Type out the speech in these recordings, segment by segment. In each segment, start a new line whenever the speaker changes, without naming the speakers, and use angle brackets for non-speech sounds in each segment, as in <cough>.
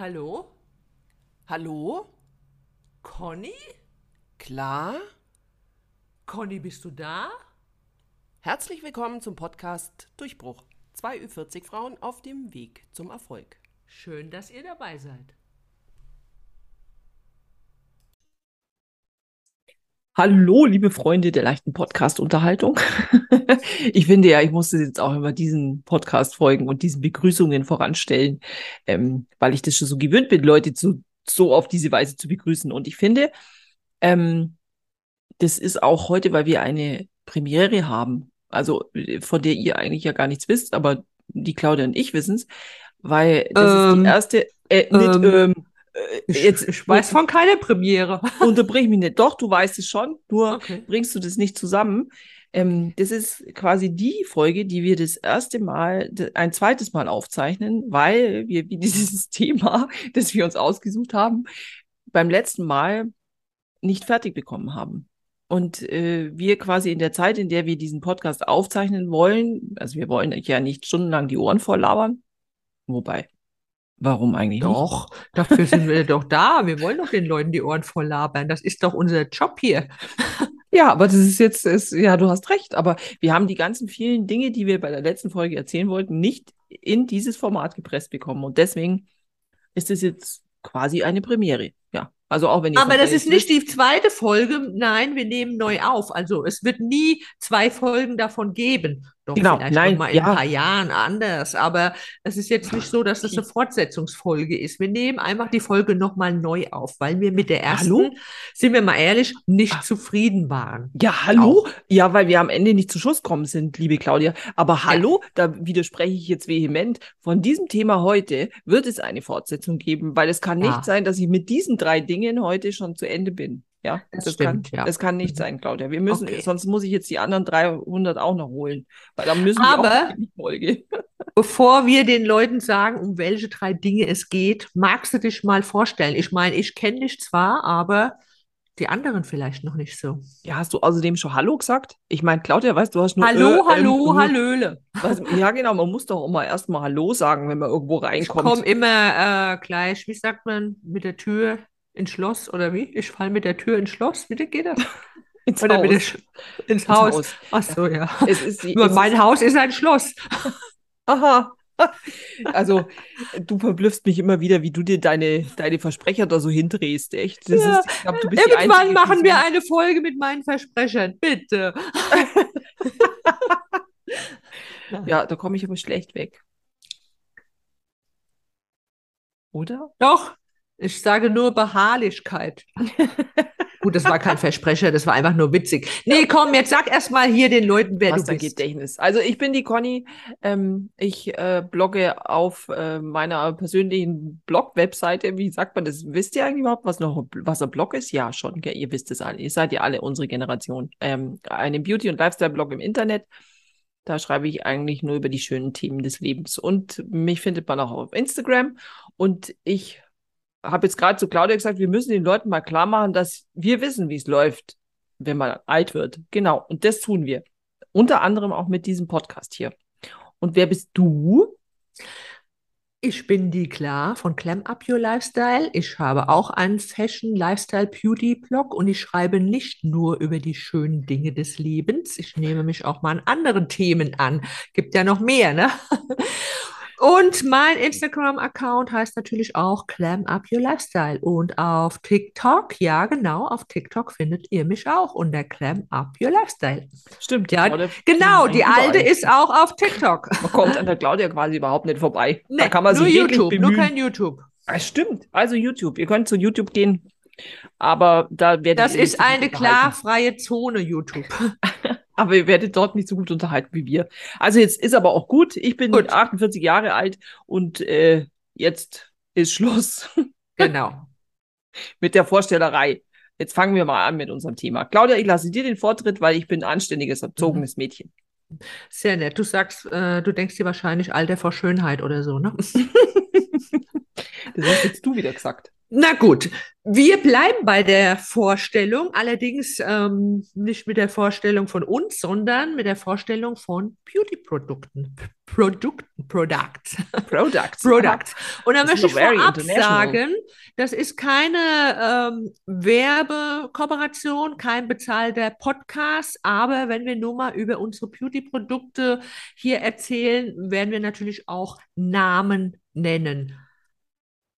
Hallo?
Hallo?
Conny?
Klar?
Conny, bist du da?
Herzlich willkommen zum Podcast Durchbruch. Zwei Ü40 Frauen auf dem Weg zum Erfolg.
Schön, dass ihr dabei seid.
Hallo, liebe Freunde der leichten Podcast-Unterhaltung. <laughs> ich finde ja, ich musste jetzt auch immer diesen Podcast folgen und diesen Begrüßungen voranstellen, ähm, weil ich das schon so gewöhnt bin, Leute zu, so auf diese Weise zu begrüßen. Und ich finde, ähm, das ist auch heute, weil wir eine Premiere haben, also von der ihr eigentlich ja gar nichts wisst, aber die Claudia und ich wissen es, weil das ähm, ist die ähm, erste, äh, nicht, ähm, ähm
jetzt, ich weiß von keiner Premiere. <laughs>
Unterbrich mich nicht. Doch, du weißt es schon, nur okay. bringst du das nicht zusammen. Ähm, das ist quasi die Folge, die wir das erste Mal, ein zweites Mal aufzeichnen, weil wir <laughs> dieses Thema, das wir uns ausgesucht haben, beim letzten Mal nicht fertig bekommen haben. Und äh, wir quasi in der Zeit, in der wir diesen Podcast aufzeichnen wollen, also wir wollen ja nicht stundenlang die Ohren voll labern, wobei Warum eigentlich
doch, nicht? dafür sind wir doch da. Wir wollen doch den Leuten die Ohren voll labern. Das ist doch unser Job hier. <laughs>
Ja, aber das ist jetzt, ist, ja, du hast recht. Aber wir haben die ganzen vielen Dinge, die wir bei der letzten Folge erzählen wollten, nicht in dieses Format gepresst bekommen. Und deswegen ist es jetzt quasi eine Premiere. Ja. Also auch wenn ihr
Aber das ist nicht die zweite Folge. Nein, wir nehmen neu auf. Also es wird nie zwei Folgen davon geben. Doch genau, vielleicht nein, mal in ja. ein paar Jahren anders. Aber es ist jetzt nicht so, dass das eine Fortsetzungsfolge ist. Wir nehmen einfach die Folge nochmal neu auf, weil wir mit der ersten, hallo? sind wir mal ehrlich, nicht Ach. zufrieden waren.
Ja, hallo? Auch. Ja, weil wir am Ende nicht zu Schuss kommen sind, liebe Claudia. Aber hallo, ja. da widerspreche ich jetzt vehement. Von diesem Thema heute wird es eine Fortsetzung geben, weil es kann ja. nicht sein, dass ich mit diesen drei Dingen Dingen heute schon zu Ende bin. Ja, das, das stimmt, kann, ja. Das kann nicht mhm. sein, Claudia. Wir müssen, okay. sonst muss ich jetzt die anderen 300 auch noch holen, weil dann müssen
Aber wir auch in die Folge. <laughs> bevor wir den Leuten sagen, um welche drei Dinge es geht, magst du dich mal vorstellen? Ich meine, ich kenne dich zwar, aber die anderen vielleicht noch nicht so.
Ja, hast du außerdem schon Hallo gesagt? Ich meine, Claudia, weißt du, hast nur
Hallo, äh, Hallo, ähm, Hallöle.
Was, ja, genau, man muss doch immer erstmal Hallo sagen, wenn man irgendwo reinkommt.
Ich komme immer äh, gleich, wie sagt man, mit der Tür ins Schloss oder wie? Ich falle mit der Tür ins Schloss. Wie geht das? <laughs>
ins oder Haus. Ins,
ins Haus. Haus. Ach so, ja. Es ist, Nur mein Haus ist ein Schloss. <laughs>
Aha. Also, du verblüffst mich immer wieder, wie du dir deine, deine Versprecher da so hindrehst, echt. Das
ja. ist, ich glaub, du bist Irgendwann Einzige, machen wir eine Folge mit meinen Versprechern, bitte. <laughs>
ja, da komme ich aber schlecht weg. Oder?
Doch, ich sage nur Beharrlichkeit. <laughs> Gut, das war kein Versprecher, das war einfach nur witzig. Nee, komm, jetzt sag erst mal hier den Leuten, wer Was du bist.
Gedächtnis. Also ich bin die Conny. Ähm, ich äh, blogge auf äh, meiner persönlichen Blog-Webseite. Wie sagt man das? Wisst ihr eigentlich überhaupt, was noch was ein Blog ist? Ja, schon. Gell? Ihr wisst es alle. Ihr seid ja alle unsere Generation. Ähm, einen Beauty- und Lifestyle-Blog im Internet. Da schreibe ich eigentlich nur über die schönen Themen des Lebens. Und mich findet man auch auf Instagram. Und ich habe jetzt gerade zu Claudia gesagt, wir müssen den Leuten mal klar machen, dass wir wissen, wie es läuft, wenn man alt wird. Genau. Und das tun wir. Unter anderem auch mit diesem Podcast hier. Und wer bist du?
Ich bin die Klar von Clam Up Your Lifestyle. Ich habe auch einen Fashion Lifestyle Beauty Blog und ich schreibe nicht nur über die schönen Dinge des Lebens. Ich nehme mich auch mal an anderen Themen an. Gibt ja noch mehr, ne? Und mein Instagram-Account heißt natürlich auch Clam Up Your Lifestyle. Und auf TikTok, ja genau, auf TikTok findet ihr mich auch unter Clam Up Your Lifestyle.
Stimmt.
Ja, genau, die alte ist auch auf TikTok.
Man kommt an der Claudia quasi überhaupt nicht vorbei.
Nee, da kann man nur sich YouTube, bemühen. nur kein YouTube.
Das stimmt. Also YouTube. Ihr könnt zu YouTube gehen. Aber da werdet
Das ist eine klar freie Zone, YouTube. <laughs>
aber ihr werdet dort nicht so gut unterhalten wie wir. Also jetzt ist aber auch gut. Ich bin gut. 48 Jahre alt und äh, jetzt ist Schluss. <laughs>
Genau.
mit der Vorstellerei. Jetzt fangen wir mal an mit unserem Thema. Claudia, ich lasse dir den Vortritt, weil ich bin ein anständiges, erzogenes mhm. Mädchen.
Sehr nett. Du sagst, äh, du denkst dir wahrscheinlich Alter vor Schönheit oder so, ne? <laughs>
das hast jetzt du wieder gesagt.
Na gut, wir bleiben bei der Vorstellung, allerdings ähm, nicht mit der Vorstellung von uns, sondern mit der Vorstellung von Beauty-Produkten. Produkten, Products.
Products. <laughs>
Products. Und da möchte ich vorab sagen, das ist keine ähm, Werbekooperation, kein bezahlter Podcast, aber wenn wir nur mal über unsere Beauty-Produkte hier erzählen, werden wir natürlich auch Namen nennen.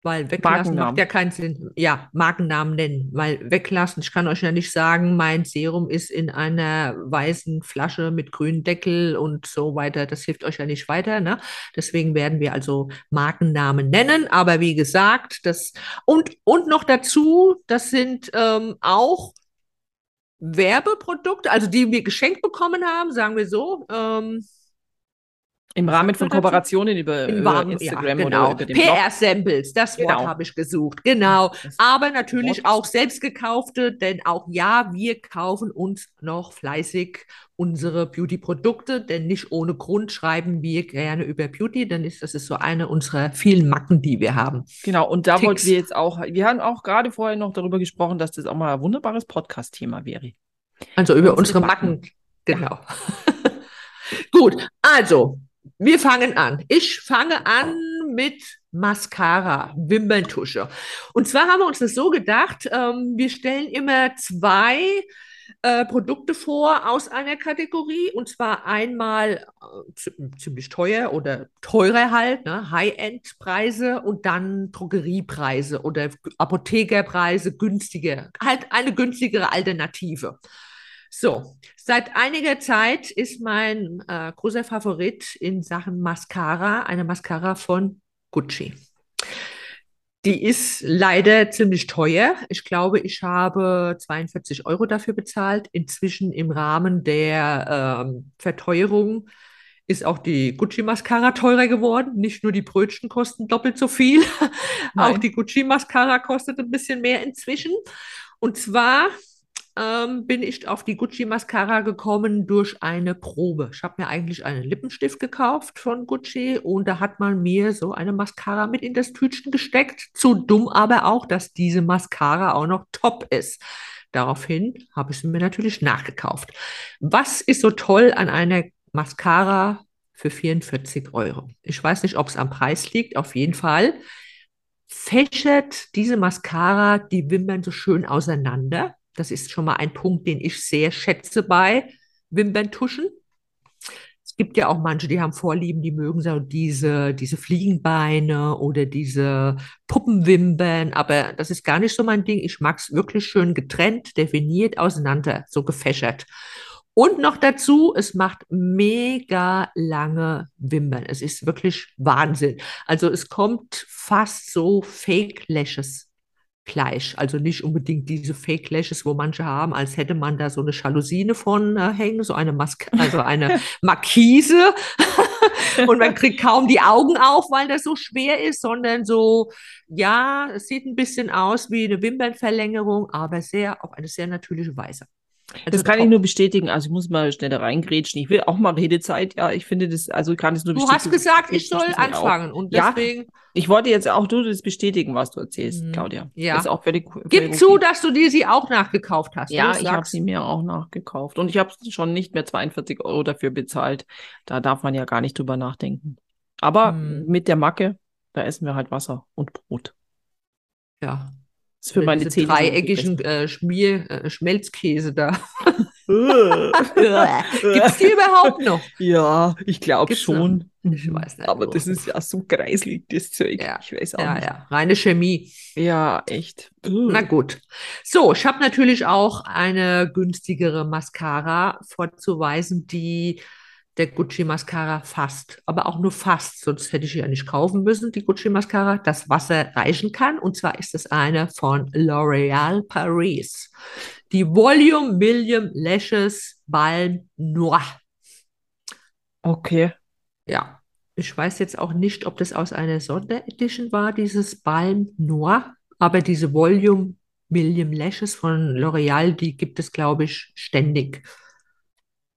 Weil weglassen macht ja keinen Sinn. Ja, Markennamen nennen, weil weglassen, ich kann euch ja nicht sagen, mein Serum ist in einer weißen Flasche mit grünem Deckel und so weiter. Das hilft euch ja nicht weiter, ne? Deswegen werden wir also Markennamen nennen. Aber wie gesagt, das und, und noch dazu, das sind ähm, auch Werbeprodukte, also die wir geschenkt bekommen haben, sagen wir so. Ähm,
Im Rahmen von? Kooperationen über,
im
über Instagram
ja,
oder
genau.
über den Blog.
PR-Samples, das Wort
Genau.
habe ich gesucht. Genau. Aber natürlich auch selbst gekaufte, denn auch ja, wir kaufen uns noch fleißig unsere Beauty-Produkte, denn nicht ohne Grund schreiben wir gerne über Beauty, denn ist, das ist so eine unserer vielen Macken, die wir haben.
Genau, und da
Ticks.
wollten wir jetzt auch, wir haben auch gerade vorher noch darüber gesprochen, dass das auch mal ein wunderbares Podcast-Thema wäre.
Also über
Unsere
unsere
Macken.
Macken. Genau. <laughs> Gut, also wir fangen an. Ich fange an mit Mascara, Wimperntusche. Und zwar haben wir uns das so gedacht, ähm, wir stellen immer zwei äh, Produkte vor aus einer Kategorie. Und zwar einmal äh, zi- ziemlich teuer oder teurer halt, ne? High-End-Preise und dann Drogeriepreise oder Apothekerpreise, günstiger. Halt eine günstigere Alternative. So, seit einiger Zeit ist mein äh, großer Favorit in Sachen Mascara eine Mascara von Gucci. Die ist leider ziemlich teuer. Ich glaube, ich habe 42 Euro dafür bezahlt. Inzwischen im Rahmen der ähm, Verteuerung ist auch die Gucci-Mascara teurer geworden. Nicht nur die Brötchen kosten doppelt so viel. <laughs> Auch die Gucci-Mascara kostet ein bisschen mehr inzwischen. Und zwar ähm, bin ich auf die Gucci-Mascara gekommen durch eine Probe. Ich habe mir eigentlich einen Lippenstift gekauft von Gucci und da hat man mir so eine Mascara mit in das Tütchen gesteckt. Zu dumm aber auch, dass diese Mascara auch noch top ist. Daraufhin habe ich sie mir natürlich nachgekauft. Was ist so toll an einer Mascara für 44 Euro? Ich weiß nicht, ob es am Preis liegt, auf jeden Fall fächert diese Mascara die Wimpern so schön auseinander. Das ist schon mal ein Punkt, den ich sehr schätze bei Wimperntuschen. Es gibt ja auch manche, die haben Vorlieben, die mögen so diese, diese Fliegenbeine oder diese Puppenwimpern, aber das ist gar nicht so mein Ding. Ich mag es wirklich schön getrennt, definiert, auseinander, so gefächert. Und noch dazu, es macht mega lange Wimpern. Es ist wirklich Wahnsinn. Also es kommt fast so Fake Lashes gleich. Also nicht unbedingt diese Fake Lashes, wo manche haben, als hätte man da so eine Jalousine von äh, hängen, so eine Maske, also eine <laughs> Markise. <laughs> Und man kriegt kaum die Augen auf, weil das so schwer ist, sondern so, ja, es sieht ein bisschen aus wie eine Wimpernverlängerung, aber sehr auf eine sehr natürliche Weise. Also
Das kann ich nur bestätigen. Also ich muss mal schneller reingrätschen. Ich will auch mal Redezeit. Ja, ich finde das, also ich kann es nur
Du
bestätigen.
hast gesagt, ich
Ich
soll
auch.
anfangen und
Ja.
deswegen
Ich wollte jetzt auch du das bestätigen, was du erzählst,
Mhm.
Claudia.
Ja.
Das ist auch völlig, völlig
gib zu,
okay.
dass du dir sie auch nachgekauft hast.
Ja, ich habe sie mir auch nachgekauft. Und ich habe schon nicht mehr 42 Euro dafür bezahlt. Da darf man ja gar nicht drüber nachdenken. Aber
Hm.
mit der Macke, da essen wir halt Wasser und Brot.
Ja.
Das ist für meine Zähne
dreieckigen äh, Schmier, äh, Schmelzkäse da.
gegessen. <laughs>
Gibt's die überhaupt noch?
Ja, ich glaube schon.
Ich weiß nicht,
Aber
wo.
das ist ja so kreislig, das Zeug.
Ja.
Ich weiß auch
Ja,
nicht.
ja, reine Chemie.
Ja, echt.
Na gut. So, ich habe natürlich auch eine günstigere Mascara vorzuweisen, die der Gucci Mascara fast, aber auch nur fast, sonst hätte ich ja nicht kaufen müssen, die Gucci Mascara, das Wasser reichen kann. Und zwar ist es eine von L'Oréal Paris. Die Volume Million Lashes Balm Noir.
Okay.
Ja, ich weiß jetzt auch nicht, ob das aus einer Sonderedition war, dieses Balm Noir, aber diese Volume Million Lashes von L'Oreal, die gibt es, glaube ich, ständig.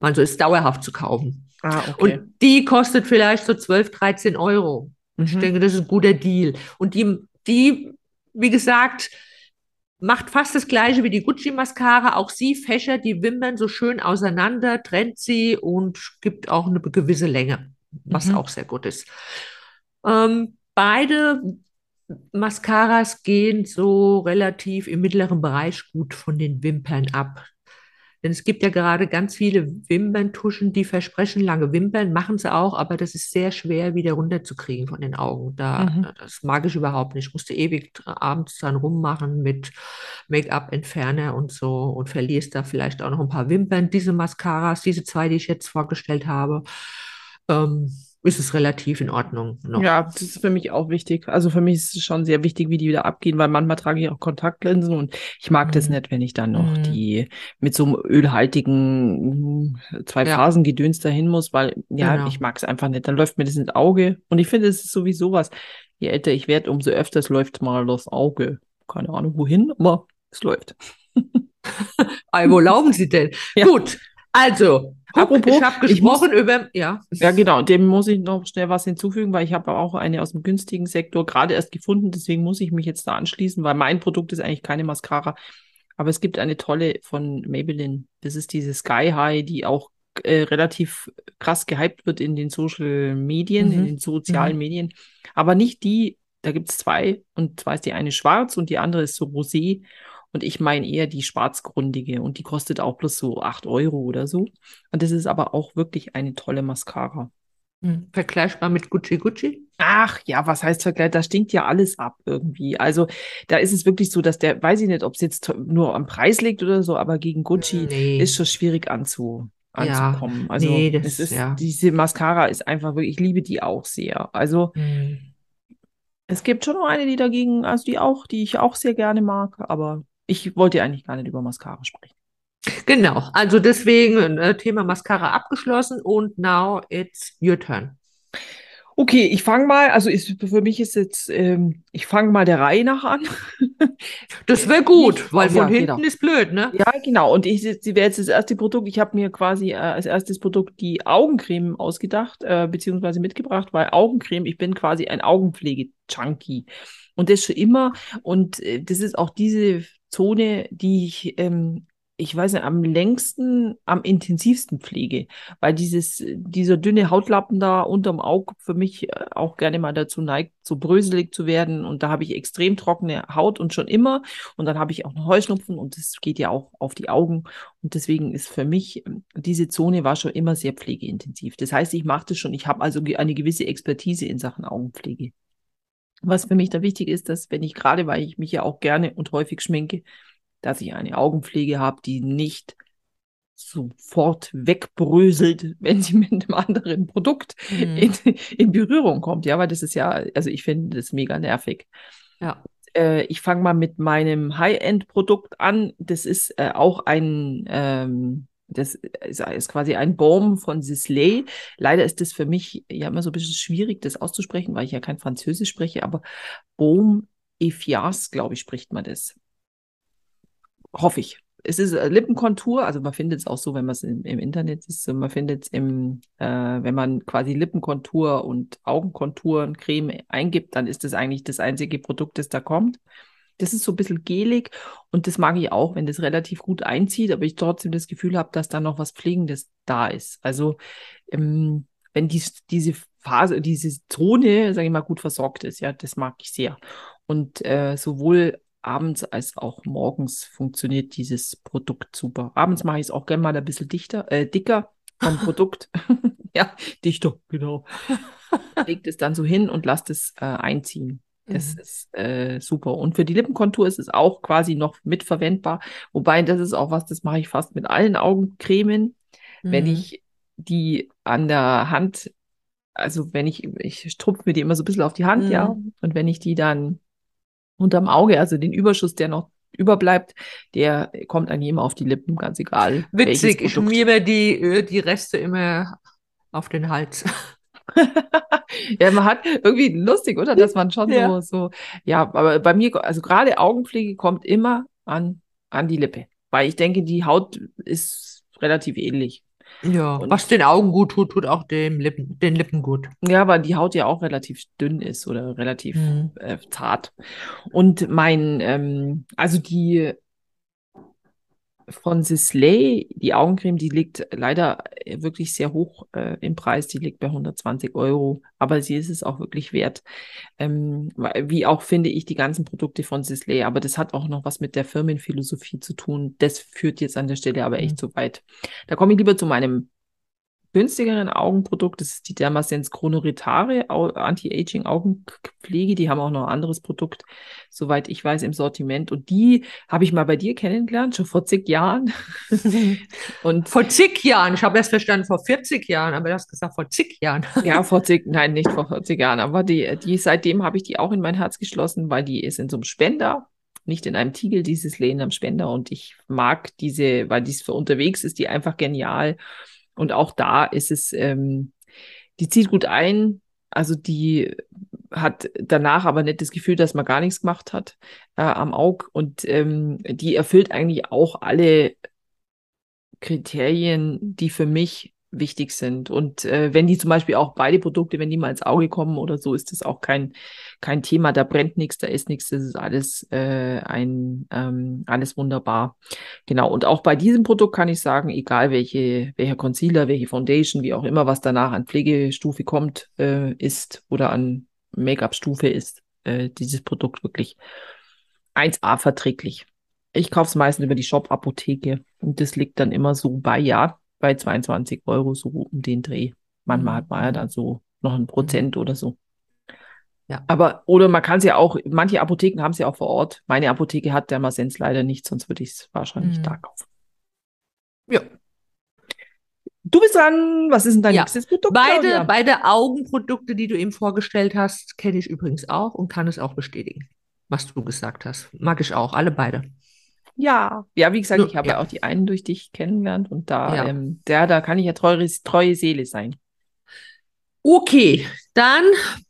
Also ist dauerhaft zu kaufen.
Ah, okay.
Und die kostet vielleicht so 12, 13 Euro. Ich
Mhm.
denke, das ist ein guter Deal. Und die, die wie gesagt, macht fast das gleiche wie die Gucci-Mascara. Auch sie fächert die Wimpern so schön auseinander, trennt sie und gibt auch eine gewisse Länge, was
Mhm.
auch sehr gut ist. Ähm, beide Mascaras gehen so relativ im mittleren Bereich gut von den Wimpern ab. Denn es gibt ja gerade ganz viele Wimperntuschen, die versprechen lange Wimpern, machen sie auch, aber das ist sehr schwer wieder runterzukriegen von den Augen. Da,
Mhm.
das mag ich überhaupt nicht. Ich musste ewig abends dran rummachen mit Make-up-Entferner und so und verlierst da vielleicht auch noch ein paar Wimpern. Diese Mascaras, diese zwei, die ich jetzt vorgestellt habe, ähm, ist es relativ in Ordnung noch.
Ja, das ist für mich auch wichtig. Also für mich ist es schon sehr wichtig, wie die wieder abgehen, weil manchmal trage ich auch Kontaktlinsen und ich mag das
Mhm.
nicht, wenn ich dann noch
Mhm.
die mit so einem ölhaltigen mm, zwei. Phasen Gedöns dahin muss, weil ja,
Genau.
ich mag es einfach nicht. Dann läuft mir das ins Auge und ich finde, es ist sowieso was. Je älter ich werde, umso öfters läuft mal das Auge. Keine Ahnung wohin, aber es läuft. <laughs>
Ei, wo laufen Sie denn? <laughs>
Ja.
Gut, also,
Apropos,
ich habe
ich muss-
gesprochen über, ja.
Ja, genau. Dem muss ich noch schnell was hinzufügen, weil ich habe auch eine aus dem günstigen Sektor gerade erst gefunden. Deswegen muss ich mich jetzt da anschließen, weil mein Produkt ist eigentlich keine Mascara. Aber es gibt eine tolle von Maybelline. Das ist diese Sky High, die auch äh, relativ krass gehypt wird in den Social Medien, in
Mhm.
den sozialen
Mhm.
Medien. Aber nicht die, da gibt es zwei. Und zwar ist die eine schwarz und die andere ist so rosé. Und ich meine eher die schwarzgründige. Und die kostet auch bloß so 8 Euro oder so. Und das ist aber auch wirklich eine tolle Mascara.
Hm, Vergleichbar mit Gucci Gucci.
Ach ja, was heißt Vergleich? Da stinkt ja alles ab irgendwie. Also da ist es wirklich so, dass der, weiß ich nicht, ob es jetzt nur am Preis liegt oder so, aber gegen Gucci
Nee.
ist schon schwierig anzu,
Ja,
anzukommen. Also
nee, das-
es ist,
ja.
diese Mascara ist einfach wirklich, ich liebe die auch sehr. Also
Hm.
es gibt schon noch eine, die dagegen, also die auch, die ich auch sehr gerne mag, aber ich wollte eigentlich gar nicht über Mascara sprechen.
Genau, also deswegen äh, Thema Mascara abgeschlossen und now it's your turn.
Okay, ich fange mal, also ist, für mich ist jetzt, ähm, ich fange mal der Reihe nach an. <laughs>
Das wäre gut,
Nicht-
weil von
ja,
hinten
genau.
ist blöd, ne?
Ja, genau. Und ich, sie wäre jetzt das erste Produkt. Ich habe mir quasi äh, als erstes Produkt die Augencreme ausgedacht, äh, beziehungsweise mitgebracht, weil Augencreme, ich bin quasi ein Augenpflege-Junkie. Und das schon immer. Und äh, das ist auch diese Zone, die ich, ähm, ich weiß nicht, am längsten, am intensivsten pflege. Weil dieses, dieser dünne Hautlappen da unterm Auge für mich äh, auch gerne mal dazu neigt, so bröselig zu werden. Und da habe ich extrem trockene Haut und schon immer. Und dann habe ich auch noch Heuschnupfen und das geht ja auch auf die Augen. Und deswegen ist für mich, ähm, diese Zone war schon immer sehr pflegeintensiv. Das heißt, ich mache das schon, ich habe also eine gewisse Expertise in Sachen Augenpflege. Was für mich da wichtig ist, dass wenn ich gerade, weil ich mich ja auch gerne und häufig schminke, dass ich eine Augenpflege habe, die nicht sofort wegbröselt, <laughs> wenn sie mit einem anderen Produkt
Mhm.
in, in Berührung kommt. Ja, weil das ist ja, also ich finde das mega nervig.
Ja.
Äh, ich fange mal mit meinem High-End-Produkt an. Das ist äh, auch ein, ähm, das ist, quasi ein Baum von Sisley. Leider ist das für mich ja immer so ein bisschen schwierig, das auszusprechen, weil ich ja kein Französisch spreche, aber Baum Effias, glaube ich, spricht man das. Hoffe ich. Es ist Lippenkontur, also man findet es auch so, wenn man es im, im Internet ist, man findet es im, äh, wenn man quasi Lippenkontur und Augenkonturen, Creme eingibt, dann ist das eigentlich das einzige Produkt, das da kommt. Das ist so ein bisschen gelig und das mag ich auch, wenn das relativ gut einzieht, aber ich trotzdem das Gefühl habe, dass da noch was Pflegendes da ist. Also ähm, wenn dies, diese Phase, diese Zone, sage ich mal, gut versorgt ist, ja, das mag ich sehr. Und äh, sowohl abends als auch morgens funktioniert dieses Produkt super. Abends mache ich es auch gerne mal ein bisschen dichter, äh, dicker vom <laughs> Produkt. <laughs> ja, dichter, genau. <laughs> Legt es dann so hin und lasst es äh, einziehen. Das
Mhm.
ist äh, super. Und für die Lippenkontur ist es auch quasi noch mitverwendbar. Wobei, das ist auch was, das mache ich fast mit allen Augencremen. Wenn
Mhm.
ich die an der Hand, also wenn ich, ich tupfe mir die immer so ein bisschen auf die Hand,
Mhm.
ja. Und wenn ich die dann unterm Auge, also den Überschuss, der noch überbleibt, der kommt eigentlich immer auf die Lippen, ganz egal.
Witzig, ich schmier mir die, äh, die Reste immer auf den Hals. <laughs> <laughs>
Ja, man hat irgendwie lustig, oder? Dass man schon
Ja.
so, so, ja, aber bei mir, also gerade Augenpflege kommt immer an, an die Lippe, weil ich denke, die Haut ist relativ ähnlich.
Ja,
Und
was den Augen gut tut, tut auch dem Lippen, den Lippen gut.
ja, weil die Haut ja auch relativ dünn ist oder relativ
Mhm.
äh, zart. Und mein, ähm, also die von Sisley, die Augencreme, die liegt leider äh, wirklich sehr hoch äh, im Preis. Die liegt bei 120 Euro, aber sie ist es auch wirklich wert. Ähm, wie auch finde ich die ganzen Produkte von Sisley, aber das hat auch noch was mit der Firmenphilosophie zu tun. Das führt jetzt an der Stelle aber echt
Mhm.
zu weit. Da komme ich lieber zu meinem günstigeren Augenprodukt. Das ist die Dermasense Chronoretare Anti-Aging Augenpflege. Die haben auch noch ein anderes Produkt, soweit ich weiß, im Sortiment. Und die habe ich mal bei dir kennengelernt, schon vor zig Jahren. <laughs> Und
Vor zig Jahren, ich habe erst verstanden vor 40 Jahren, aber du hast gesagt vor zig Jahren.
ja, <laughs> vor zig, nein, nicht vor 40 Jahren, aber die, die seitdem habe ich die auch in mein Herz geschlossen, weil die ist in so einem Spender, nicht in einem Tiegel, dieses Lehnen am Spender. Und ich mag diese, weil dies für unterwegs ist, die einfach genial. Und auch da ist es, ähm, die zieht gut ein. Also die hat danach aber nicht das Gefühl, dass man gar nichts gemacht hat äh, am Auge. Und ähm, die erfüllt eigentlich auch alle Kriterien, die für mich wichtig sind. Und äh, wenn die zum Beispiel auch beide Produkte, wenn die mal ins Auge kommen oder so, ist das auch kein, kein Thema. Da brennt nichts, da ist nichts, das ist alles äh, ein ähm, alles wunderbar. Genau. Und auch bei diesem Produkt kann ich sagen, egal welche, welcher Concealer, welche Foundation, wie auch immer, was danach an Pflegestufe kommt, äh, ist oder an Make-up-Stufe ist, äh, dieses Produkt wirklich 1A verträglich. Ich kaufe es meistens über die Shop-Apotheke und das liegt dann immer so bei, ja, bei 22 Euro so um den Dreh. Manchmal hat man ja dann so noch ein Prozent oder so.
Ja.
Aber, oder man kann es ja auch, manche Apotheken haben es ja auch vor Ort. Meine Apotheke hat Dermasens leider nicht, sonst würde ich es wahrscheinlich
Mhm.
da kaufen.
Ja.
Du bist dran. Was ist denn dein
Ja.
nächstes Produkt?
Beide,
Claudia?
beide Augenprodukte, die du eben vorgestellt hast, kenne ich übrigens auch und kann es auch bestätigen, was du gesagt hast. Mag ich auch, alle beide.
Ja. Ja, wie gesagt, ich habe ja.
ja.
auch die einen durch dich kennengelernt und da,
Ja.
ähm, der, da kann ich ja treue, treue Seele sein.
Okay, dann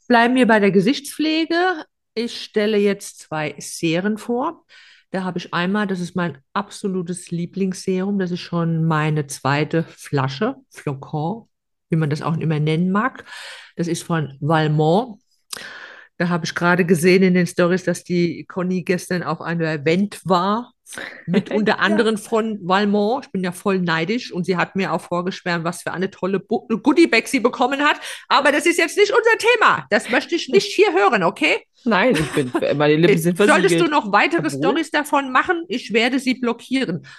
bleiben wir bei der Gesichtspflege. Ich stelle jetzt zwei Serien vor. Da habe ich einmal, das ist mein absolutes Lieblingsserum, das ist schon meine zweite Flasche, Flocon, wie man das auch immer nennen mag. Das ist von Valmont. Da habe ich gerade gesehen in den Stories, dass die Conny gestern auf einem Event war, mit <laughs> unter anderem von Valmont. Ich bin ja voll neidisch und sie hat mir auch vorgeschwärmt, was für eine tolle Goodiebag sie bekommen hat. Aber das ist jetzt nicht unser Thema. Das möchte ich nicht hier hören, okay?
Nein, ich bin, meine Lippen sind
Solltest du
versiegelt.
noch weitere Stories davon machen? Ich werde sie blockieren. <laughs>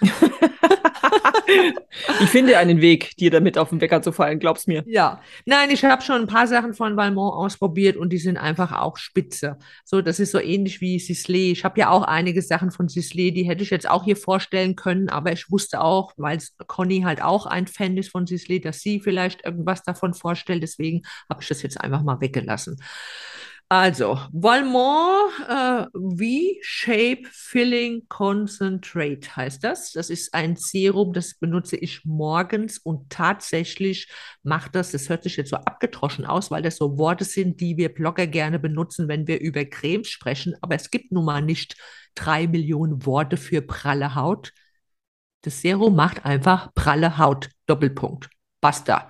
ich finde einen Weg, dir damit auf den Wecker zu fallen, glaub's mir.
Ja, nein, ich habe schon ein paar Sachen von Valmont ausprobiert und die sind einfach auch spitze. So, das ist so ähnlich wie Sisley. Ich habe ja auch einige Sachen von Sisley, die hätte ich jetzt auch hier vorstellen können, aber ich wusste auch, weil Conny halt auch ein Fan ist von Sisley, dass sie vielleicht irgendwas davon vorstellt. Deswegen habe ich das jetzt einfach mal weggelassen. Also, Valmont äh, V-Shape Filling Concentrate heißt das. Das ist ein Serum, das benutze ich morgens und tatsächlich macht das, das hört sich jetzt so abgetroschen aus, weil das so Worte sind, die wir Blogger gerne benutzen, wenn wir über Cremes sprechen. Aber es gibt nun mal nicht drei Millionen Worte für pralle Haut. Das Serum macht einfach pralle Haut. Doppelpunkt. Basta.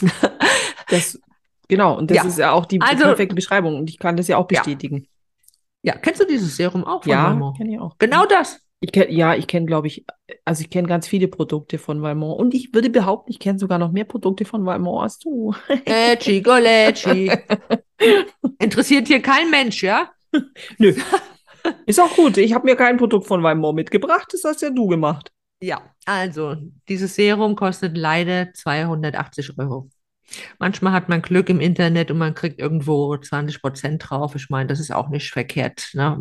<laughs>
Das, genau, und das
Ja.
ist ja auch die
Also-
perfekte Beschreibung und ich kann das ja auch
Ja.
bestätigen.
Ja, kennst du dieses Serum auch von
Ja,
Valmont?
kenne ich auch.
Genau das.
Ich kenn, ja, ich kenne, glaube ich, also ich kenne ganz viele Produkte von Valmont und ich würde behaupten, ich kenne sogar noch mehr Produkte von Valmont als du. <laughs>
Lecci, Golecci. <laughs> Interessiert hier kein Mensch, ja?
Nö. <laughs> Ist auch gut. Ich habe mir kein Produkt von Valmont mitgebracht, das hast ja du gemacht.
Ja, also dieses Serum kostet leider 280 Euro. Manchmal hat man Glück im Internet und man kriegt irgendwo 20 Prozent drauf. Ich meine, das ist auch nicht verkehrt, ne?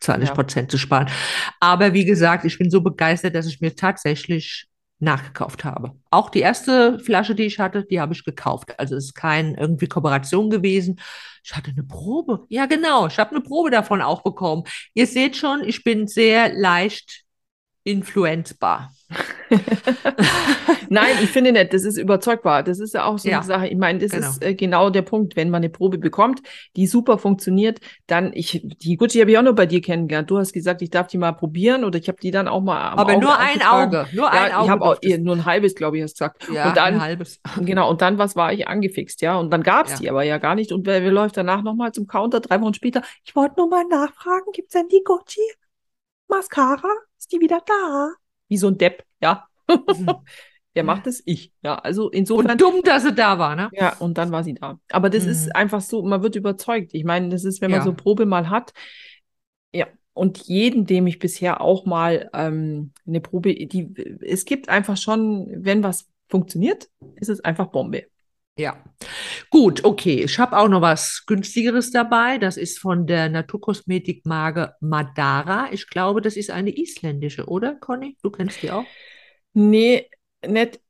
20 Prozent zu sparen. Aber wie gesagt, ich bin so begeistert, dass ich mir tatsächlich nachgekauft habe. Auch die erste Flasche, die ich hatte, die habe ich gekauft. Also es ist kein irgendwie Kooperation gewesen. Ich hatte eine Probe. Ja, genau. Ich habe eine Probe davon auch bekommen. Ihr seht schon, ich bin sehr leicht influenzbar. <laughs>
Nein, ich finde nicht, das ist überzeugbar. Das ist ja auch so
Ja,
eine Sache. Ich meine, das
genau.
ist äh, genau der Punkt, wenn man eine Probe bekommt, die super funktioniert, dann, ich, die Gucci habe ich auch noch bei dir kennengelernt. Du hast gesagt, ich darf die mal probieren oder ich habe die dann auch mal
Aber
Auge
nur ein. Auge, nur
Ja,
ein Auge.
ich habe auch ihr- nur ein halbes, glaube ich, hast du gesagt.
ja,
und dann,
ein halbes. <laughs>
Genau, und dann was war ich angefixt, ja. Und dann gab's
Ja.
die aber ja gar nicht. Und wer, wer läuft danach nochmal zum Counter, drei Wochen später? Ich wollte nur mal nachfragen, gibt's denn die Gucci Mascara? Ist die wieder da? Wie so ein Depp, ja. <laughs> Wer macht es? Ich. Ja, also insofern.
Und dumm, dass sie da war, ne?
Ja, und dann war sie da. Aber das
Mhm.
ist einfach so, man wird überzeugt. Ich meine, das ist, wenn man
Ja.
so Probe mal hat. Ja. Und jeden, dem ich bisher auch mal ähm, eine Probe, die, es gibt einfach schon, wenn was funktioniert, ist es einfach Bombe.
Ja. Gut, okay. Ich habe auch noch was günstigeres dabei. Das ist von der Naturkosmetikmarke Madara. Ich glaube, das ist eine isländische, oder, Conny? Du kennst die auch?
Nee, nicht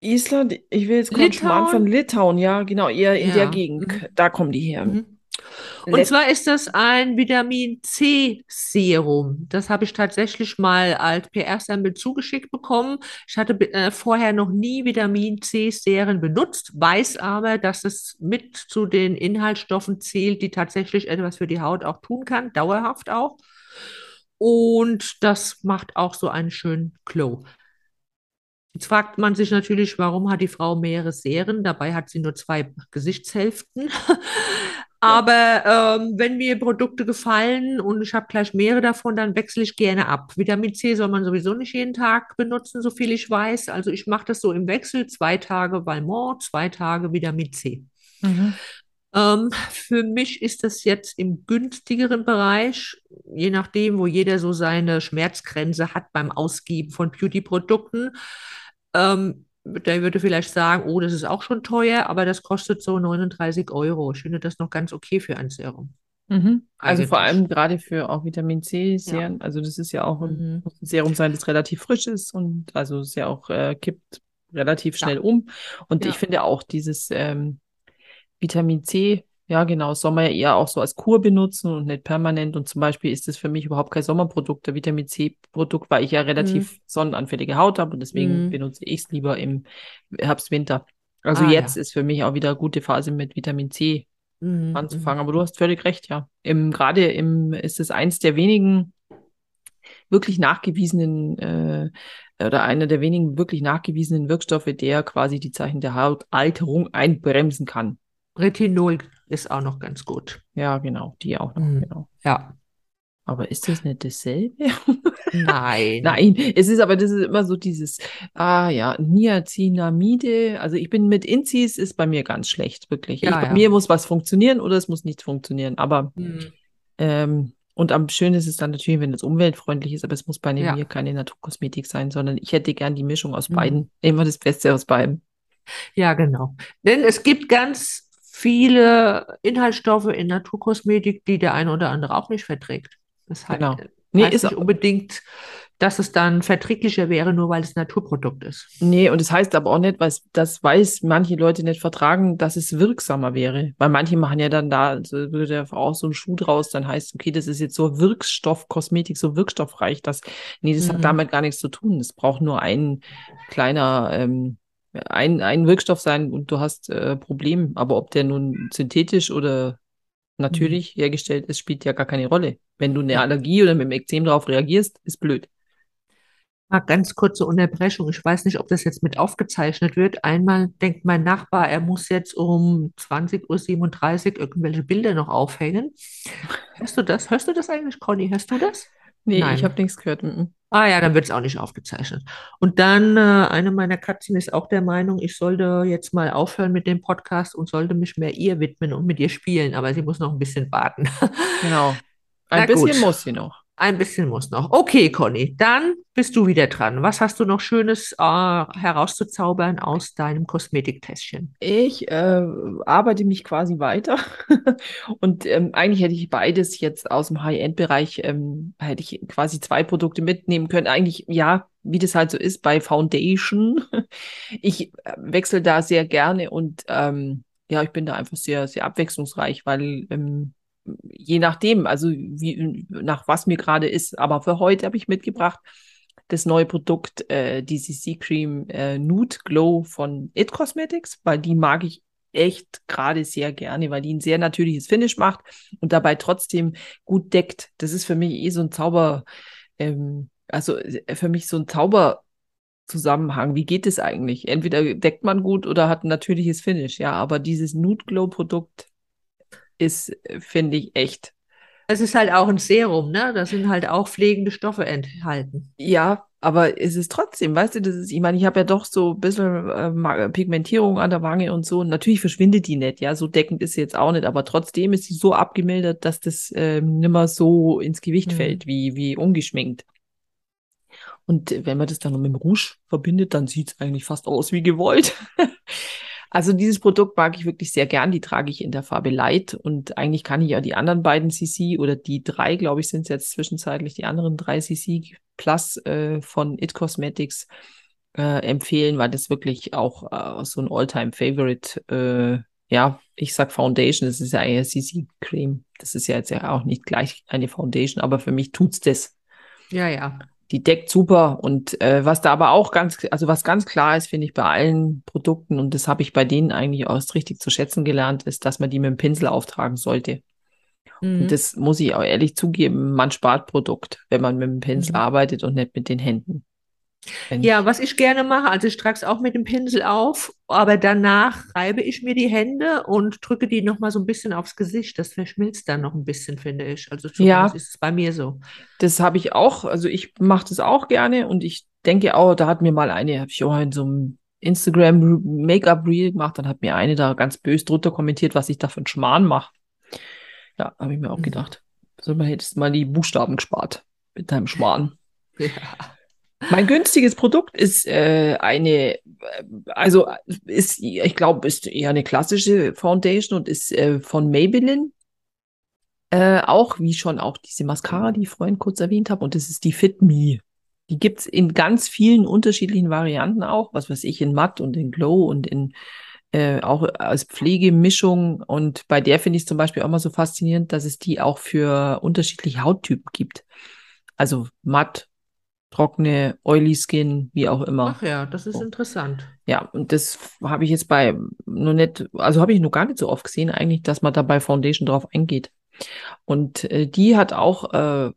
Island, ich will jetzt gerade Schmarrn von Litauen, ja, genau, eher in der
Ja.
Gegend.
Mhm.
Da kommen die her.
Mhm. Und zwar ist das ein Vitamin C Serum. Das habe ich tatsächlich mal als PR-Sample zugeschickt bekommen. Ich hatte äh, vorher noch nie Vitamin C Serien benutzt, weiß aber, dass es mit zu den Inhaltsstoffen zählt, die tatsächlich etwas für die Haut auch tun kann, dauerhaft auch. Und das macht auch so einen schönen Glow. Jetzt fragt man sich natürlich, warum hat die Frau mehrere Serien? Dabei hat sie nur zwei Gesichtshälften. <laughs> Aber ähm, wenn mir Produkte gefallen und ich habe gleich mehrere davon, dann wechsle ich gerne ab. Vitamin C soll man sowieso nicht jeden Tag benutzen, so viel ich weiß. Also ich mache das so im Wechsel, zwei Tage Valmont, zwei Tage Vitamin C.
Mhm.
Ähm, für mich ist das jetzt im günstigeren Bereich, je nachdem, wo jeder so seine Schmerzgrenze hat beim Ausgeben von Beauty-Produkten. Ähm, der würde vielleicht sagen, oh, das ist auch schon teuer, aber das kostet so 39 Euro. Ich finde das noch ganz okay für ein Serum.
Mhm. Also vor allem gerade für auch Vitamin C Serien. Also das ist ja auch ein,
Mhm.
Serum sein, das relativ frisch ist und also es ja auch äh, kippt relativ
Ja.
schnell um. Und
Ja.
ich finde auch dieses ähm, Vitamin C, ja genau, man ja eher auch so als Kur benutzen und nicht permanent. Und zum Beispiel ist das für mich überhaupt kein Sommerprodukt, der Vitamin C-Produkt, weil ich ja relativ sonnenanfällige Haut habe und deswegen
Mhm.
benutze ich es lieber im Herbst, Winter. Also
Ah,
jetzt
ja.
ist für mich auch wieder eine gute Phase mit Vitamin C
Mhm.
anzufangen. Aber du hast völlig recht, ja. Im, gerade im, ist es eins der wenigen wirklich nachgewiesenen äh, oder einer der wenigen wirklich nachgewiesenen Wirkstoffe, der quasi die Zeichen der Hautalterung einbremsen kann.
Retinol ist auch noch ganz gut.
Ja, genau, die auch noch,
Mhm.
genau.
Ja.
Aber ist das nicht dasselbe?
Nein. <laughs>
Nein, es ist aber, das ist immer so dieses, ah ja, Niacinamide. Also ich bin mit Inzis ist bei mir ganz schlecht, wirklich.
Ja,
ich, bei
ja.
mir muss was funktionieren oder es muss nicht funktionieren. Aber
Mhm.
Ähm, und am schönen ist es dann natürlich, wenn es umweltfreundlich ist, aber es muss bei
Ja.
mir keine Naturkosmetik sein, sondern ich hätte gern die Mischung aus
Mhm.
beiden. Immer das Beste aus beiden.
Ja, genau. Denn es gibt ganz viele Inhaltsstoffe in Naturkosmetik, die der eine oder andere auch nicht verträgt. Das hat,
Genau. Nee,
heißt
ist
nicht unbedingt, dass es dann verträglicher wäre, nur weil es Naturprodukt ist.
Nee, und es das heißt aber auch nicht, weil das weiß manche Leute nicht vertragen, dass es wirksamer wäre. Weil manche machen ja dann da, so würde ja auch so ein Schuh draus, dann heißt, okay, das ist jetzt so Wirkstoff, Kosmetik, so wirkstoffreich, dass, nee, das
Mhm.
hat damit gar nichts zu tun. Es braucht nur ein kleiner, ähm, ein, ein Wirkstoff sein und du hast äh, Problem. Aber ob der nun synthetisch oder natürlich hergestellt ist, spielt ja gar keine Rolle. Wenn du eine. Allergie oder mit dem Ekzem darauf reagierst, ist blöd.
Mal ganz kurze Unterbrechung. Ich weiß nicht, ob das jetzt mit aufgezeichnet wird. Einmal denkt mein Nachbar, er muss jetzt um 20.37 Uhr irgendwelche Bilder noch aufhängen. Hörst du das? Hörst du das eigentlich, Conny? Hörst du das?
Nee,
Nein.
ich habe nichts gehört. Mhm.
Ah ja, dann wird es auch nicht aufgezeichnet. Und dann, äh, eine meiner Katzen ist auch der Meinung, ich sollte jetzt mal aufhören mit dem Podcast und sollte mich mehr ihr widmen und mit ihr spielen, aber sie muss noch ein bisschen warten.
Genau. <laughs> Ein
Na
bisschen
gut.
muss sie noch.
Ein bisschen muss noch. Okay, Conny, dann bist du wieder dran. Was hast du noch Schönes äh, herauszuzaubern aus deinem Kosmetiktäschchen?
Ich äh, arbeite mich quasi weiter <laughs> und ähm, eigentlich hätte ich beides jetzt aus dem High-End-Bereich, ähm, hätte ich quasi zwei Produkte mitnehmen können. Eigentlich, ja, wie das halt so ist bei Foundation. <laughs> Ich äh, wechsle da sehr gerne und ähm, ja, ich bin da einfach sehr, sehr abwechslungsreich, weil ähm, je nachdem, also wie, nach was mir gerade ist, aber für heute habe ich mitgebracht das neue Produkt, äh, die CC Cream äh, Nude Glow von It Cosmetics, weil die mag ich echt gerade sehr gerne, weil die ein sehr natürliches Finish macht und dabei trotzdem gut deckt. Das ist für mich eh so ein Zauber, ähm, also äh, für mich so ein Zauberzusammenhang. Wie geht es eigentlich? Entweder deckt man gut oder hat ein natürliches Finish, ja, aber dieses Nude Glow Produkt ist, äh, finde ich, echt
es ist halt auch ein Serum, ne? Da sind halt auch pflegende Stoffe enthalten.
Ja, aber es ist trotzdem, weißt du, das ist, ich meine, ich habe ja doch so ein bisschen äh, Pigmentierung an der Wange und so. Und natürlich verschwindet die nicht, ja, so deckend ist sie jetzt auch nicht, aber trotzdem ist sie so abgemildert, dass das äh, nimmer so ins Gewicht mhm. fällt, wie, wie ungeschminkt. Und wenn man das dann noch mit dem Rouge verbindet, dann sieht es eigentlich fast aus wie gewollt. <laughs> Also dieses Produkt mag ich wirklich sehr gern. Die trage ich in der Farbe Light und eigentlich kann ich ja die anderen beiden CC oder die drei, glaube ich, sind es jetzt zwischenzeitlich die anderen drei CC Plus äh, von It Cosmetics äh, empfehlen, weil das wirklich auch äh, so ein Alltime favorite äh, ja, ich sag Foundation, das ist ja eine CC-Creme. Das ist ja jetzt ja auch nicht gleich eine Foundation, aber für mich tut's das.
Ja, ja
die deckt super. Und äh, was da aber auch ganz, also was ganz klar ist, finde ich bei allen Produkten, und das habe ich bei denen eigentlich auch richtig zu schätzen gelernt, ist, dass man die mit dem Pinsel auftragen sollte. Mhm. Und das muss ich auch ehrlich zugeben, man spart Produkt, wenn man mit dem Pinsel mhm. arbeitet und nicht mit den Händen.
Ja, was ich gerne mache, also ich trage es auch mit dem Pinsel auf, aber danach reibe ich mir die Hände und drücke die nochmal so ein bisschen aufs Gesicht. Das verschmilzt dann noch ein bisschen, finde ich. Also
ja,
ist es bei mir so.
Das habe ich auch, also ich mache das auch gerne und ich denke auch, da hat mir mal eine, habe ich auch in so einem Instagram Make-up Reel gemacht, dann hat mir eine da ganz böse drunter kommentiert, was ich da für einen Schmarrn mache. Ja, habe ich mir auch mhm. gedacht. So, man hättest mal die Buchstaben gespart mit deinem Schmarrn. <laughs> Ja. Mein günstiges Produkt ist äh, eine, also ist, ich glaube, ist eher eine klassische Foundation und ist äh, von Maybelline. Äh, auch wie schon auch diese Mascara, die ich vorhin kurz erwähnt habe, und das ist die Fit Me. Die gibt's in ganz vielen unterschiedlichen Varianten auch, was weiß ich, in Matt und in Glow und in äh, auch als Pflegemischung. Und bei der finde ich es zum Beispiel auch mal so faszinierend, dass es die auch für unterschiedliche Hauttypen gibt. Also matt, trockene, oily Skin, wie auch immer.
Ach ja, das ist interessant.
Ja, und das habe ich jetzt bei nur nicht, also habe ich nur gar nicht so oft gesehen eigentlich, dass man da bei Foundation drauf eingeht. Und äh, die hat auch, äh,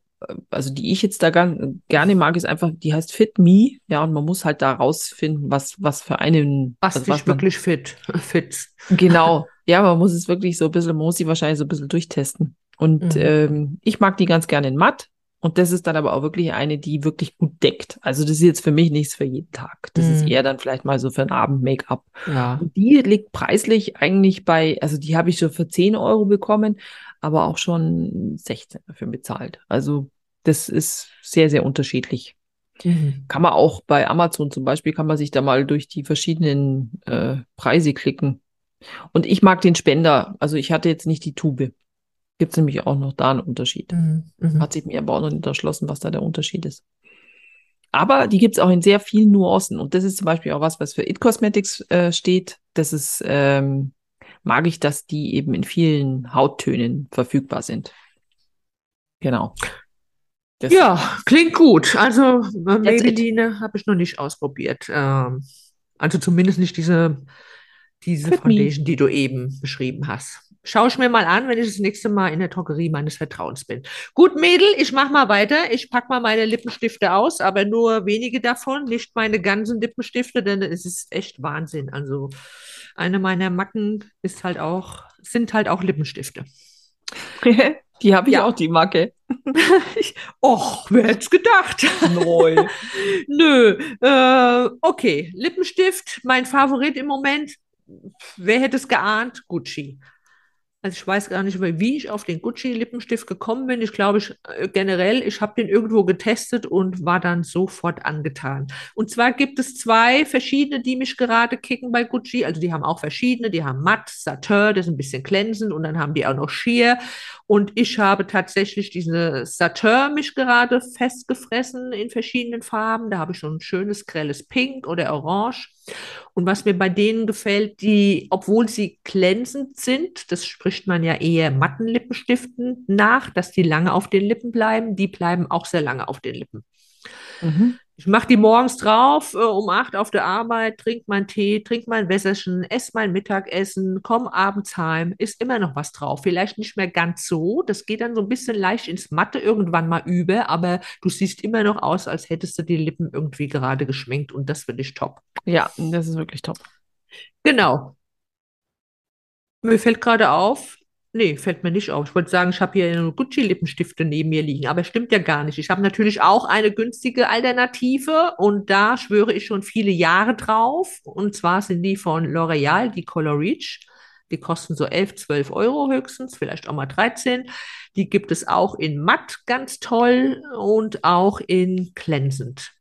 also die ich jetzt da gan, gerne mag, ist einfach, die heißt Fit Me, ja, und man muss halt da rausfinden, was, was für einen.
Was also, dich wirklich fit, <laughs> fit.
Genau. Ja, man muss es wirklich so ein bisschen, man muss sie wahrscheinlich so ein bisschen durchtesten. Und mhm. ähm, ich mag die ganz gerne in matt. Und das ist dann aber auch wirklich eine, die wirklich gut deckt. Also das ist jetzt für mich nichts für jeden Tag. Das mm. ist mhm. eher dann vielleicht mal so für ein Abend-Make-up.
Ja.
Und die liegt preislich eigentlich bei, also die habe ich schon für 10 Euro bekommen, aber auch schon 16 dafür bezahlt. Also das ist sehr, sehr unterschiedlich. Mhm. Kann man auch bei Amazon zum Beispiel, kann man sich da mal durch die verschiedenen äh, Preise klicken. Und ich mag den Spender. Also ich hatte jetzt nicht die Tube gibt es nämlich auch noch da einen Unterschied. Mhm. mhm. Hat sich mir aber auch noch nicht erschlossen, was da der Unterschied ist. Aber die gibt es auch in sehr vielen Nuancen. Und das ist zum Beispiel auch was, was für It Cosmetics äh, steht. Das ist, ähm, mag ich, dass die eben in vielen Hauttönen verfügbar sind. Genau.
Das ja, klingt gut. Also Maybelline habe ich noch nicht ausprobiert. Ähm, also zumindest nicht diese, diese Foundation, die du eben beschrieben hast. Schaue ich mir mal an, wenn ich das nächste Mal in der Drogerie meines Vertrauens bin. Gut, Mädel, ich mache mal weiter. Ich packe mal meine Lippenstifte aus, aber nur wenige davon, nicht meine ganzen Lippenstifte, denn es ist echt Wahnsinn. Also eine meiner Macken ist halt auch, sind halt auch Lippenstifte. <laughs>
Die habe ich ja. auch, die Macke. <laughs>
Och, wer hätte es gedacht?
Neu. <laughs>
Nö. Äh, okay, Lippenstift, mein Favorit im Moment. Wer hätte es geahnt? Gucci. Also ich weiß gar nicht, wie ich auf den Gucci-Lippenstift gekommen bin. Ich glaube, ich, äh, generell, ich habe den irgendwo getestet und war dann sofort angetan. Und zwar gibt es zwei verschiedene, die mich gerade kicken bei Gucci. Also die haben auch verschiedene. Die haben Matt, Satin, das ist ein bisschen glänzend und dann haben die auch noch Sheer. Und ich habe tatsächlich diese Satin mich gerade festgefressen in verschiedenen Farben. Da habe ich schon ein schönes grelles Pink oder Orange. Und was mir bei denen gefällt, die, obwohl sie glänzend sind, das spricht man ja eher matten Lippenstiften nach, dass die lange auf den Lippen bleiben, die bleiben auch sehr lange auf den Lippen. Mhm. Ich mache die morgens drauf, äh, um acht auf der Arbeit, trink meinen Tee, trink mein Wässerchen, esse mein Mittagessen, komm abends heim, ist immer noch was drauf. Vielleicht nicht mehr ganz so, das geht dann so ein bisschen leicht ins Matte irgendwann mal über, aber du siehst immer noch aus, als hättest du die Lippen irgendwie gerade geschminkt und das finde ich top.
Ja, das ist wirklich top.
Genau. Mir fällt gerade auf, nee, fällt mir nicht auf. Ich wollte sagen, ich habe hier Gucci-Lippenstifte neben mir liegen, aber stimmt ja gar nicht. Ich habe natürlich auch eine günstige Alternative und da schwöre ich schon viele Jahre drauf. Und zwar sind die von L'Oreal, die Color Reach. Die kosten so 11, 12 Euro höchstens, vielleicht auch mal 13. Die gibt es auch in matt ganz toll und auch in glänzend.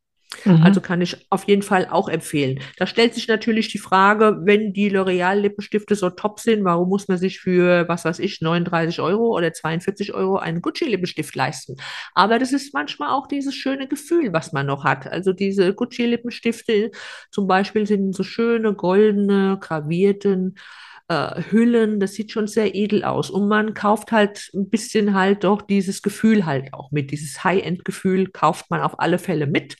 Mhm.
Also kann ich auf jeden Fall auch empfehlen. Da stellt sich natürlich die Frage, wenn die L'Oreal-Lippenstifte so top sind, warum muss man sich für, was weiß ich, 39 Euro oder 42 Euro einen Gucci-Lippenstift leisten? Aber das ist manchmal auch dieses schöne Gefühl, was man noch hat. Also diese Gucci-Lippenstifte zum Beispiel sind so schöne, goldene, gravierten äh, Hüllen, das sieht schon sehr edel aus. Und man kauft halt ein bisschen halt doch dieses Gefühl halt auch mit. Dieses High-End-Gefühl kauft man auf alle Fälle mit.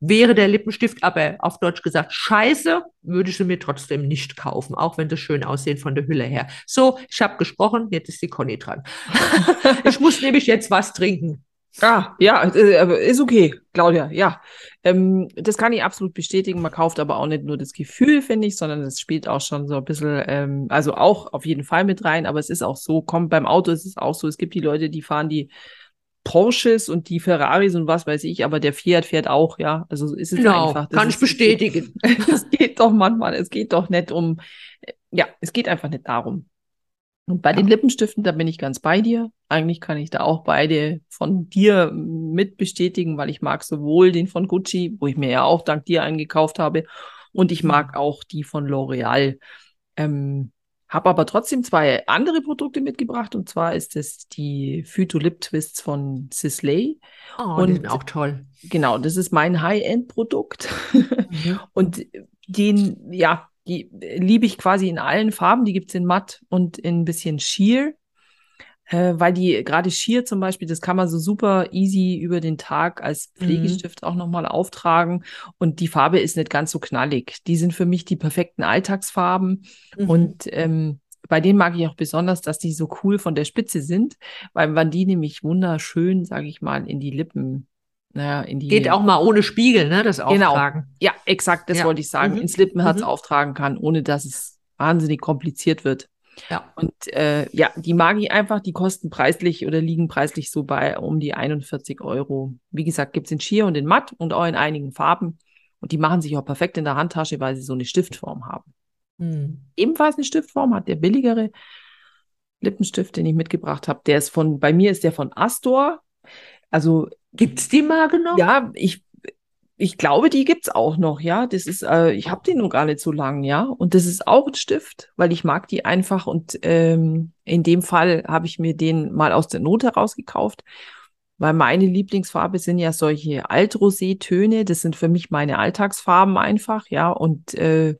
Wäre der Lippenstift aber auf Deutsch gesagt scheiße, würde ich sie mir trotzdem nicht kaufen, auch wenn sie schön aussehen von der Hülle her. So, ich habe gesprochen, jetzt ist die Conny dran. <laughs> ich muss nämlich jetzt was trinken.
Ah, ja, äh, ist okay, Claudia, ja. Ähm, das kann ich absolut bestätigen. Man kauft aber auch nicht nur das Gefühl, finde ich, sondern es spielt auch schon so ein bisschen, ähm, also auch auf jeden Fall mit rein, aber es ist auch so, kommt beim Auto ist es auch so, es gibt die Leute, die fahren die Porsches und die Ferraris und was weiß ich, aber der Fiat fährt auch, ja. Also ist es
Genau,
einfach. Das
kann ich
ist-
bestätigen. <laughs>
Es geht doch manchmal, es geht doch nicht um, ja, es geht einfach nicht darum. Und bei den Lippenstiften, da bin ich ganz bei dir. Eigentlich kann ich da auch beide von dir mit bestätigen, weil ich mag sowohl den von Gucci, wo ich mir ja auch dank dir eingekauft habe, und ich mag auch die von L'Oreal. Ähm, habe aber trotzdem zwei andere Produkte mitgebracht, und zwar ist es die Phyto Lip Twists von Sisley.
Oh,
Und-
die sind auch toll.
Genau, das ist mein High-End-Produkt.
Mhm. <laughs>
Und den, ja, die liebe ich quasi in allen Farben. Die gibt es in matt und in ein bisschen sheer. Äh, weil die gerade sheer zum Beispiel, das kann man so super easy über den Tag als Pflegestift auch nochmal auftragen. Und die Farbe ist nicht ganz so knallig. Die sind für mich die perfekten Alltagsfarben.
Mhm.
Und ähm, bei denen mag ich auch besonders, dass die so cool von der Spitze sind, weil man die nämlich wunderschön, sage ich mal, in die Lippen, naja, in die
Geht auch mal ohne Spiegel, ne, das
Genau.
Auftragen.
ja, exakt, das
Ja.
wollte ich sagen.
Mhm.
Ins Lippenherz
Mhm.
auftragen kann, ohne dass es wahnsinnig kompliziert wird.
Ja.
Und äh, ja, die mag ich einfach, die kosten preislich oder liegen preislich so bei um die 41 Euro. Wie gesagt, gibt's in Sheer und in Matt und auch in einigen Farben. Und die machen sich auch perfekt in der Handtasche, weil sie so eine Stiftform haben.
Mhm.
Ebenfalls eine Stiftform hat der billigere Lippenstift, den ich mitgebracht habe. Der ist von, bei mir ist der von Astor. Also
Gibt's die Marke noch?
ja, ich, ich glaube, die gibt's auch noch, ja. Das ist, äh, ich habe den nur gar nicht so lang, ja. Und das ist auch ein Stift, weil ich mag die einfach. Und ähm, in dem Fall habe ich mir den mal aus der Not heraus gekauft, weil meine Lieblingsfarbe sind ja solche Altrosé-Töne. Das sind für mich meine Alltagsfarben einfach, ja. Und äh,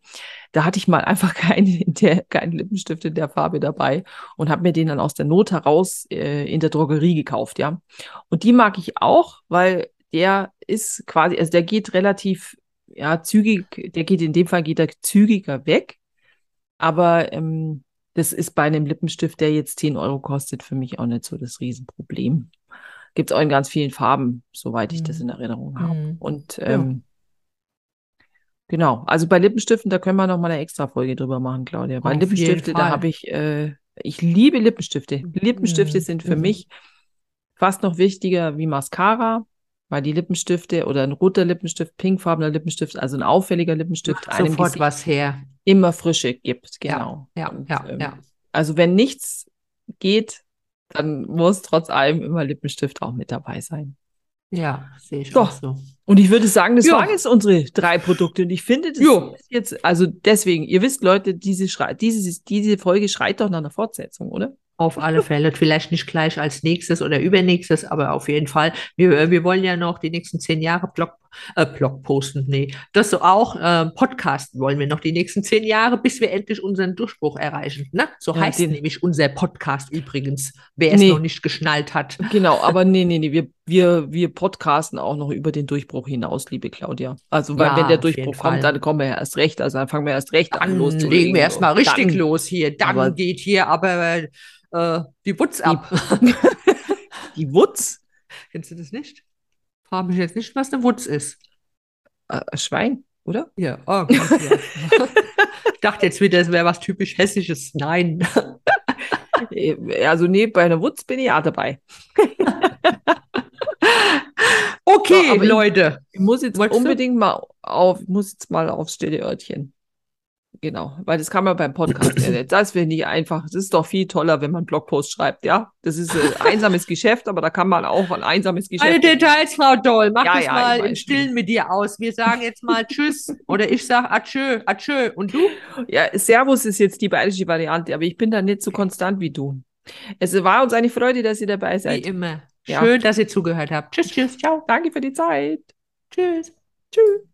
da hatte ich mal <laughs> einfach keine, in der, keinen Lippenstift in der Farbe dabei und habe mir den dann aus der Not heraus äh, in der Drogerie gekauft, ja. Und die mag ich auch, weil der ist quasi, also der geht relativ, ja, zügig, der geht in dem Fall geht er zügiger weg. Aber ähm, das ist bei einem Lippenstift, der jetzt 10 Euro kostet, für mich auch nicht so das Riesenproblem. Gibt es auch in ganz vielen Farben, soweit ich das
Mhm.
in Erinnerung habe.
Mhm.
Und ähm, genau, also bei Lippenstiften, da können wir noch mal eine extra Folge drüber machen, Claudia. Bei
Auf
Lippenstifte, da habe ich, äh, ich liebe Lippenstifte. Lippenstifte
Mhm.
sind für
Mhm.
mich fast noch wichtiger wie Mascara, weil die Lippenstifte oder ein roter Lippenstift, pinkfarbener Lippenstift, also ein auffälliger Lippenstift,
Macht
einem
sofort
Gesicht
was her.
immer Frische gibt.
Ja,
Genau.
ja,
Und,
ja,
ähm,
ja.
Also wenn nichts geht, dann muss trotz allem immer Lippenstift auch mit dabei sein.
Ja, sehe ich
So.
auch so.
Und ich würde sagen, das
Ja.
waren jetzt unsere drei Produkte. Und ich finde, das
Ja.
ist jetzt, also deswegen, ihr wisst, Leute, diese, Schrei diese, diese Folge schreit doch nach einer Fortsetzung, oder?
Auf alle Fälle. Vielleicht nicht gleich als nächstes oder übernächstes, aber auf jeden Fall. Wir, wir wollen ja noch die nächsten zehn Jahre Blog, Äh, Blog posten, nee. Das so auch. Äh, Podcasten wollen wir noch die nächsten zehn Jahre, bis wir endlich unseren Durchbruch erreichen. Ne? So
Ja,
heißt nämlich unser Podcast übrigens, wer es
Nee.
noch nicht geschnallt hat. <laughs>
Genau, aber <laughs> nee, nee, nee, wir, wir, wir podcasten auch noch über den Durchbruch hinaus, liebe Claudia. Also, weil
Ja,
wenn der Durchbruch kommt, dann kommen wir ja erst recht. Also, dann fangen wir erst recht an,
Dann
loszulegen.
legen wir erstmal richtig
dann-
los hier. Dann
Aber-
geht hier aber äh, die Wutz ab.
Die <laughs> Wutz?
Kennst du das nicht? Frag mich jetzt nicht, was eine Wutz ist.
Äh, Schwein, oder?
Ja, oh Gott, ja. <laughs> Ich dachte jetzt wieder, es wäre was typisch Hessisches. Nein. <laughs>
Also, nee, bei einer Wutz bin ich ja dabei. <laughs>
Okay,
So, aber ich-
Leute.
Ich muss jetzt
Wolltest du?
unbedingt mal auf, muss jetzt mal aufs stille Örtchen. Genau, weil das kann man beim Podcast ja nicht. Das finde ich einfach. Es ist doch viel toller, wenn man Blogpost schreibt, ja. Das ist ein <laughs> einsames Geschäft, aber da kann man auch ein einsames
Alle
Geschäft.
Details, Frau Doll. Mach
Ja,
das
ja,
mal im Stillen mit dir aus. Wir sagen jetzt mal Tschüss oder ich sag Atschö, Atschö. Und du?
Ja, Servus ist jetzt die bayerische Variante, aber ich bin da nicht so konstant wie du. Es war uns eine Freude, dass ihr dabei
Wie
seid.
immer.
Ja.
Schön, dass ihr zugehört habt. Tschüss, tschüss, ciao.
Danke für die Zeit.
Tschüss.
Tschüss.